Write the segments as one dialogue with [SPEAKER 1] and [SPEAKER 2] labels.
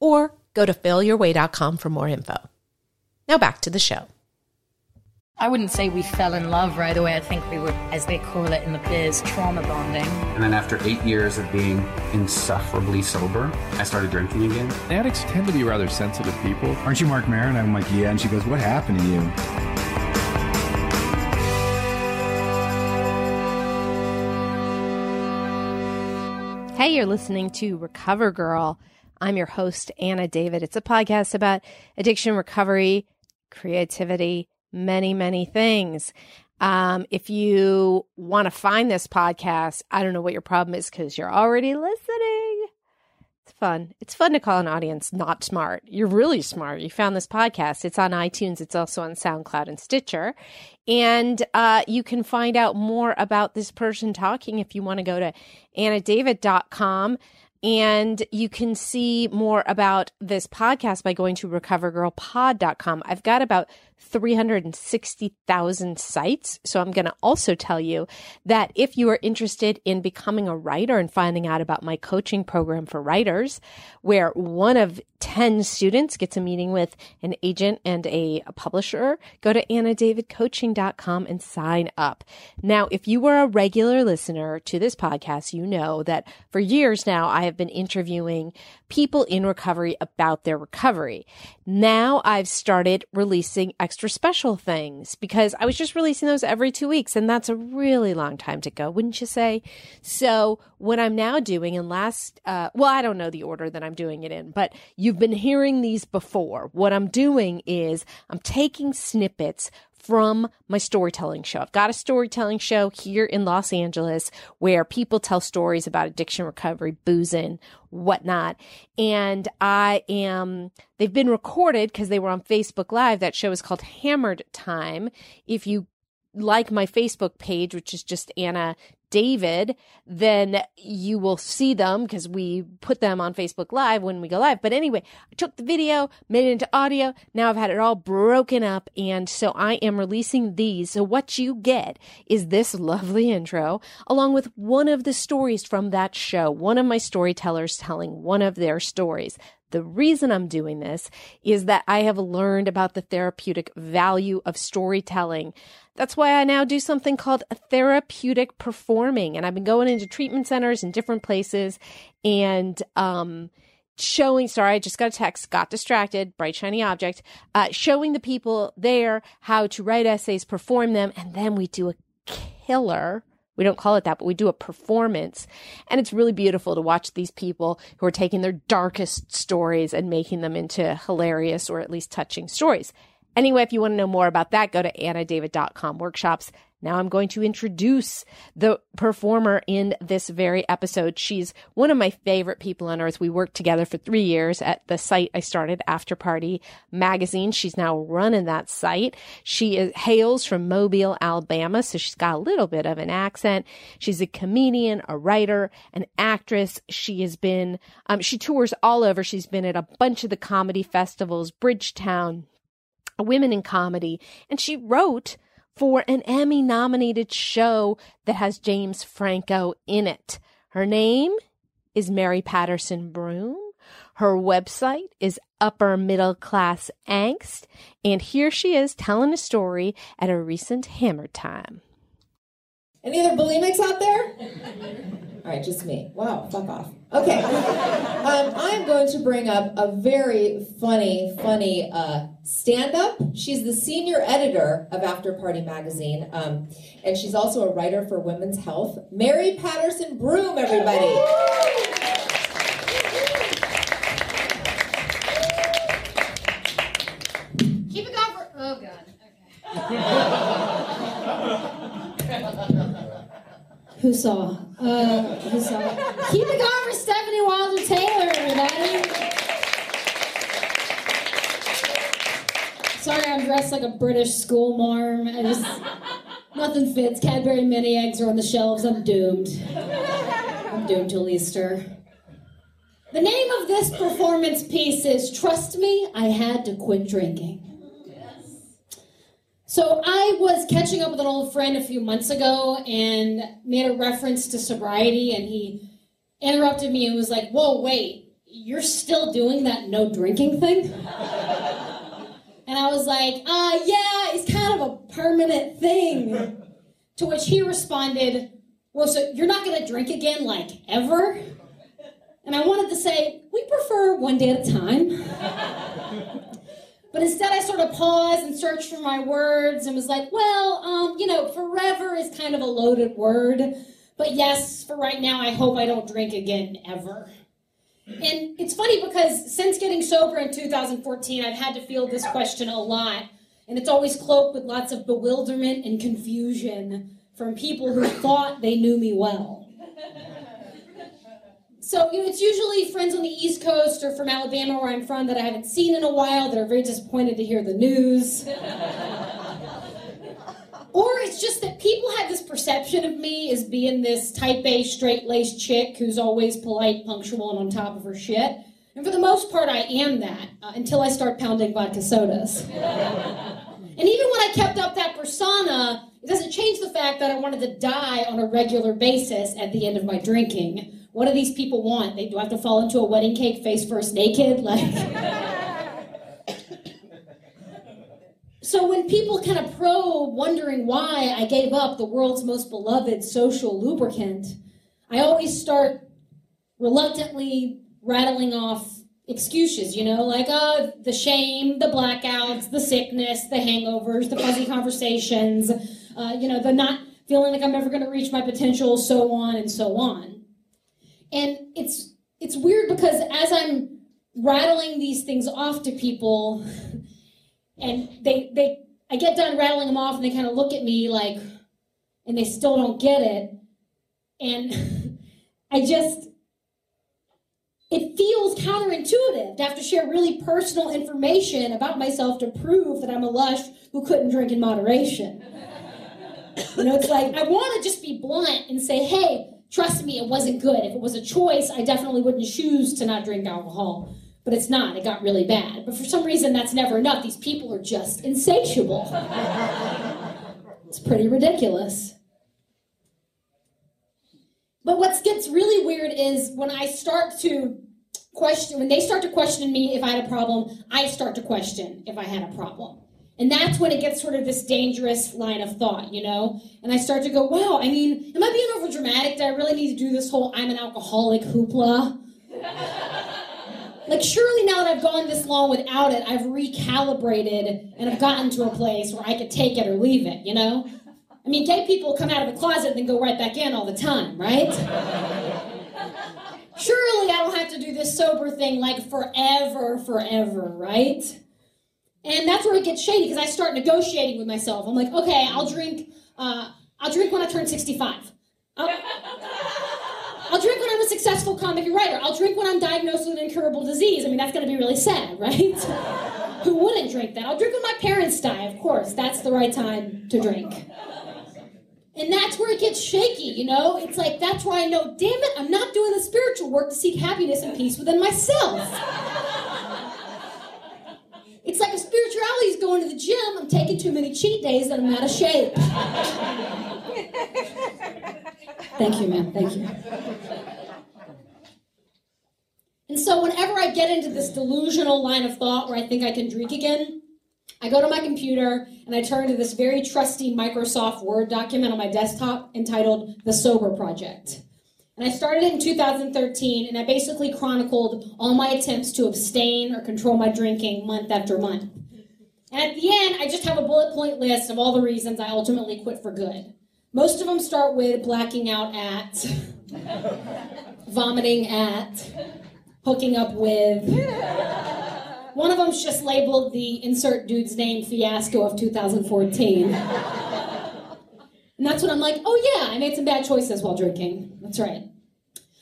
[SPEAKER 1] or go to failyourway.com for more info. Now back to the show.
[SPEAKER 2] I wouldn't say we fell in love right away. I think we were, as they call it in the biz, trauma bonding.
[SPEAKER 3] And then after eight years of being insufferably sober, I started drinking again.
[SPEAKER 4] Addicts tend to be rather sensitive people.
[SPEAKER 5] Aren't you Marc Maron? I'm like, yeah. And she goes, what happened to you?
[SPEAKER 1] Hey, you're listening to Recover Girl. I'm your host, Anna David. It's a podcast about addiction recovery, creativity, many, many things. Um, if you want to find this podcast, I don't know what your problem is because you're already listening. It's fun. It's fun to call an audience not smart. You're really smart. You found this podcast. It's on iTunes. It's also on SoundCloud and Stitcher. And uh, you can find out more about this person talking if you want to go to annadavid.com and you can see more about this podcast by going to recovergirlpod.com. I've got about 360,000 sites. So I'm going to also tell you that if you are interested in becoming a writer and finding out about my coaching program for writers, where one of 10 students gets a meeting with an agent and a, publisher, go to annadavidcoaching.com and sign up. Now, if you were a regular listener to this podcast, you know that for years now, I have been interviewing people in recovery about their recovery. Now I've started releasing extra special things because I was just releasing those every two weeks and that's a really long time to go, wouldn't you say? So what I'm now doing and last, uh, well, I don't know the order that I'm doing it in, but you've been hearing these before. What I'm doing is I'm taking snippets from my storytelling show. I've got a storytelling show here in Los Angeles where people tell stories about addiction recovery, boozing, whatnot. And I am, they've been recorded because they were on Facebook Live. That show is called Hammered Time. If you like my Facebook page, which is just Anna David, then you will see them because we put them on Facebook Live when we go live. But anyway, I took the video, made it into audio. Now I've had it all broken up. And so I am releasing these. So what you get is this lovely intro along with one of the stories from that show, one of my storytellers telling one of their stories. The reason I'm doing this is that I have learned about the therapeutic value of storytelling. That's why I now do something called therapeutic performing. And I've been going into treatment centers in different places and, um, showing sorry i just got a text got distracted bright shiny object uh, showing the people there how to write essays perform them and then we do a killer we don't call it that, but we do a performance. And it's really beautiful to watch these people who are taking their darkest stories and making them into hilarious or at least touching stories. Anyway, if you want to know more about that, go to annadavid.com workshops. Now I'm going to introduce the performer in this very episode. She's one of my favorite people on earth. We worked together for three years at the site I started, After Party Magazine. She's now running that site. She is, hails from Mobile, Alabama, so she's got a little bit of an accent. She's a comedian, a writer, an actress. She has been, um, she tours all over. She's been at a bunch of the comedy festivals, Bridgetown, Women in Comedy, and she wrote for an Emmy nominated show that has James Franco in it. Her name is Mary Patterson Broome. Her website is Upper Middle Class Angst. And here she is telling a story at a recent Hammer Time.
[SPEAKER 6] Any other bulimics out there? All right, just me. Wow, fuck off. Okay. Um, I'm going to bring up a very funny, funny uh, stand up. She's the senior editor of After Party Magazine, um, and she's also a writer for Women's Health. Mary Patterson Broome, everybody.
[SPEAKER 7] Keep it going for. Oh, God. Okay. Who saw? Uh, who saw? Keep it going for Stefanie Wilder Taylor, everybody. Sorry, I'm dressed like a British school marm. I just nothing fits. Cadbury mini eggs are on the shelves. I'm doomed. I'm doomed till Easter. The name of this performance piece is Trust Me, I Had to Quit Drinking. So I was catching up with an old friend a few months ago and made a reference to sobriety, and he interrupted me and was like, Whoa, wait, you're still doing that no drinking thing? And I was like, uh, yeah, it's kind of a permanent thing. To which he responded, well, so you're not to drink again, like, ever? And I wanted to say, we prefer one day at a time. But instead, I sort of paused and searched for my words and was like, well, um, you know, forever is kind of a loaded word. But yes, for right now, I hope I don't drink again ever. And it's funny because since getting sober in 2014, I've had to field this question a lot. And it's always cloaked with lots of bewilderment and confusion from people who thought they knew me well. So, you know, it's usually friends on the East Coast or from Alabama, where I'm from, that I haven't seen in a while that are very disappointed to hear the news. Or it's just that people have this perception of me as being this type A, straight laced chick who's always polite, punctual, and on top of her shit. And for the most part, I am that uh, until I start pounding vodka sodas. and even when I kept up that persona, it doesn't change the fact that I wanted to die on a regular basis at the end of my drinking. What do these people want? They do I have to fall into a wedding cake face first naked? Like. So when people kind of probe, wondering why I gave up the world's most beloved social lubricant, I always start reluctantly rattling off excuses, you know, like uh, the shame, the blackouts, the sickness, the hangovers, the fuzzy conversations, uh, you know, the not feeling like I'm ever going to reach my potential, so on and so on. And it's it's weird because as I'm rattling these things off to people, and they they I get done rattling them off and they kind of look at me like and they still don't get it and I just it feels counterintuitive to have to share really personal information about myself to prove that I'm a lush who couldn't drink in moderation. You know, it's like I want to just be blunt and say, "Hey, trust me, it wasn't good. If it was a choice, I definitely wouldn't choose to not drink alcohol." but it's not. It got really bad. But for some reason, that's never enough. These people are just insatiable. it's pretty ridiculous. But what gets really weird is when I start to question, when they start to question me if I had a problem, I start to question if I had a problem. And that's when it gets sort of this dangerous line of thought, you know? And I start to go, wow, I mean, am I being dramatic? Do I really need to do this whole I'm an alcoholic hoopla? like surely now that I've gone this long without it, I've recalibrated and I've gotten to a place where I could take it or leave it, you know? I mean, gay people come out of the closet and then go right back in all the time, right? surely I don't have to do this sober thing like forever, forever, right? And that's where it gets shady because I start negotiating with myself. I'm like, okay, I'll drink. Uh, I'll drink when I turn 65. I'll, I'll drink when I'm a successful comic writer. I'll drink when I'm diagnosed with an incurable disease. I mean, that's going to be really sad, right? Who wouldn't drink that? I'll drink when my parents die, of course. That's the right time to drink. And that's where it gets shaky, you know? It's like, that's why I know, damn it, I'm not doing the spiritual work to seek happiness and peace within myself. It's like if spirituality is going to the gym, I'm taking too many cheat days and I'm out of shape. Thank you, ma'am. Thank you. And so, whenever I get into this delusional line of thought where I think I can drink again, I go to my computer and I turn to this very trusty Microsoft Word document on my desktop entitled The Sober Project. And I started it in 2013, and I basically chronicled all my attempts to abstain or control my drinking month after month. And at the end, I just have a bullet point list of all the reasons I ultimately quit for good. Most of them start with blacking out at, vomiting at, hooking up with. One of them's just labeled the insert dude's name fiasco of 2014. And that's when I'm like, oh yeah, I made some bad choices while drinking. That's right.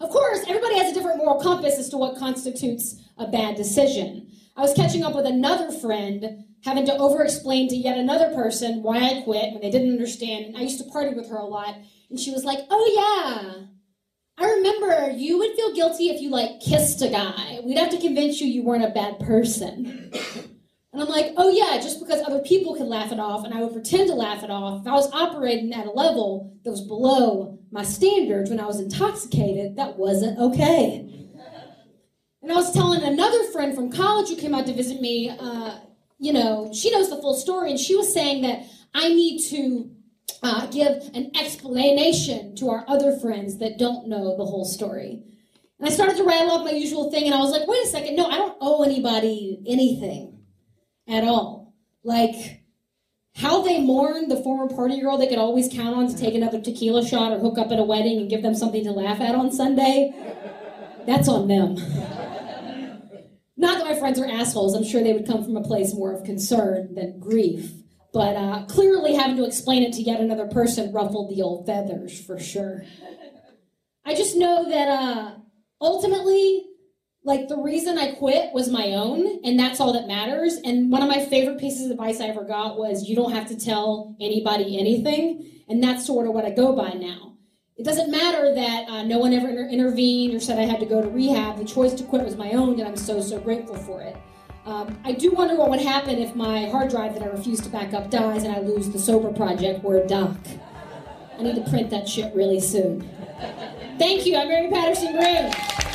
[SPEAKER 7] Of course, everybody has a different moral compass as to what constitutes a bad decision. I was catching up with another friend having to over explain to yet another person why I quit when they didn't understand. I used to party with her a lot. And she was like, Oh, yeah. I remember you would feel guilty if you like kissed a guy. We'd have to convince you you weren't a bad person. And I'm like, oh yeah, just because other people could laugh it off and I would pretend to laugh it off, if I was operating at a level that was below my standards when I was intoxicated, that wasn't okay. And I was telling another friend from college who came out to visit me, uh, you know, she knows the full story, and she was saying that I need to uh, give an explanation to our other friends that don't know the whole story. And I started to rattle off my usual thing, and I was like, wait a second, no, I don't owe anybody anything at all. Like, how they mourn the former party girl they could always count on to take another tequila shot or hook up at a wedding and give them something to laugh at on Sunday, that's on them. Not that my friends are assholes, I'm sure they would come from a place more of concern than grief. But uh, clearly, having to explain it to yet another person ruffled the old feathers for sure. I just know that uh, ultimately, like the reason I quit was my own, and that's all that matters. And one of my favorite pieces of advice I ever got was you don't have to tell anybody anything, and that's sort of what I go by now. It doesn't matter that uh, no one ever inter- intervened or said I had to go to rehab. The choice to quit was my own, and I'm so, so grateful for it. Um, I do wonder what would happen if my hard drive that I refuse to back up dies and I lose the Sober Project Word doc. I need to print that shit really soon. Thank you. I'm Mary Patterson Graham.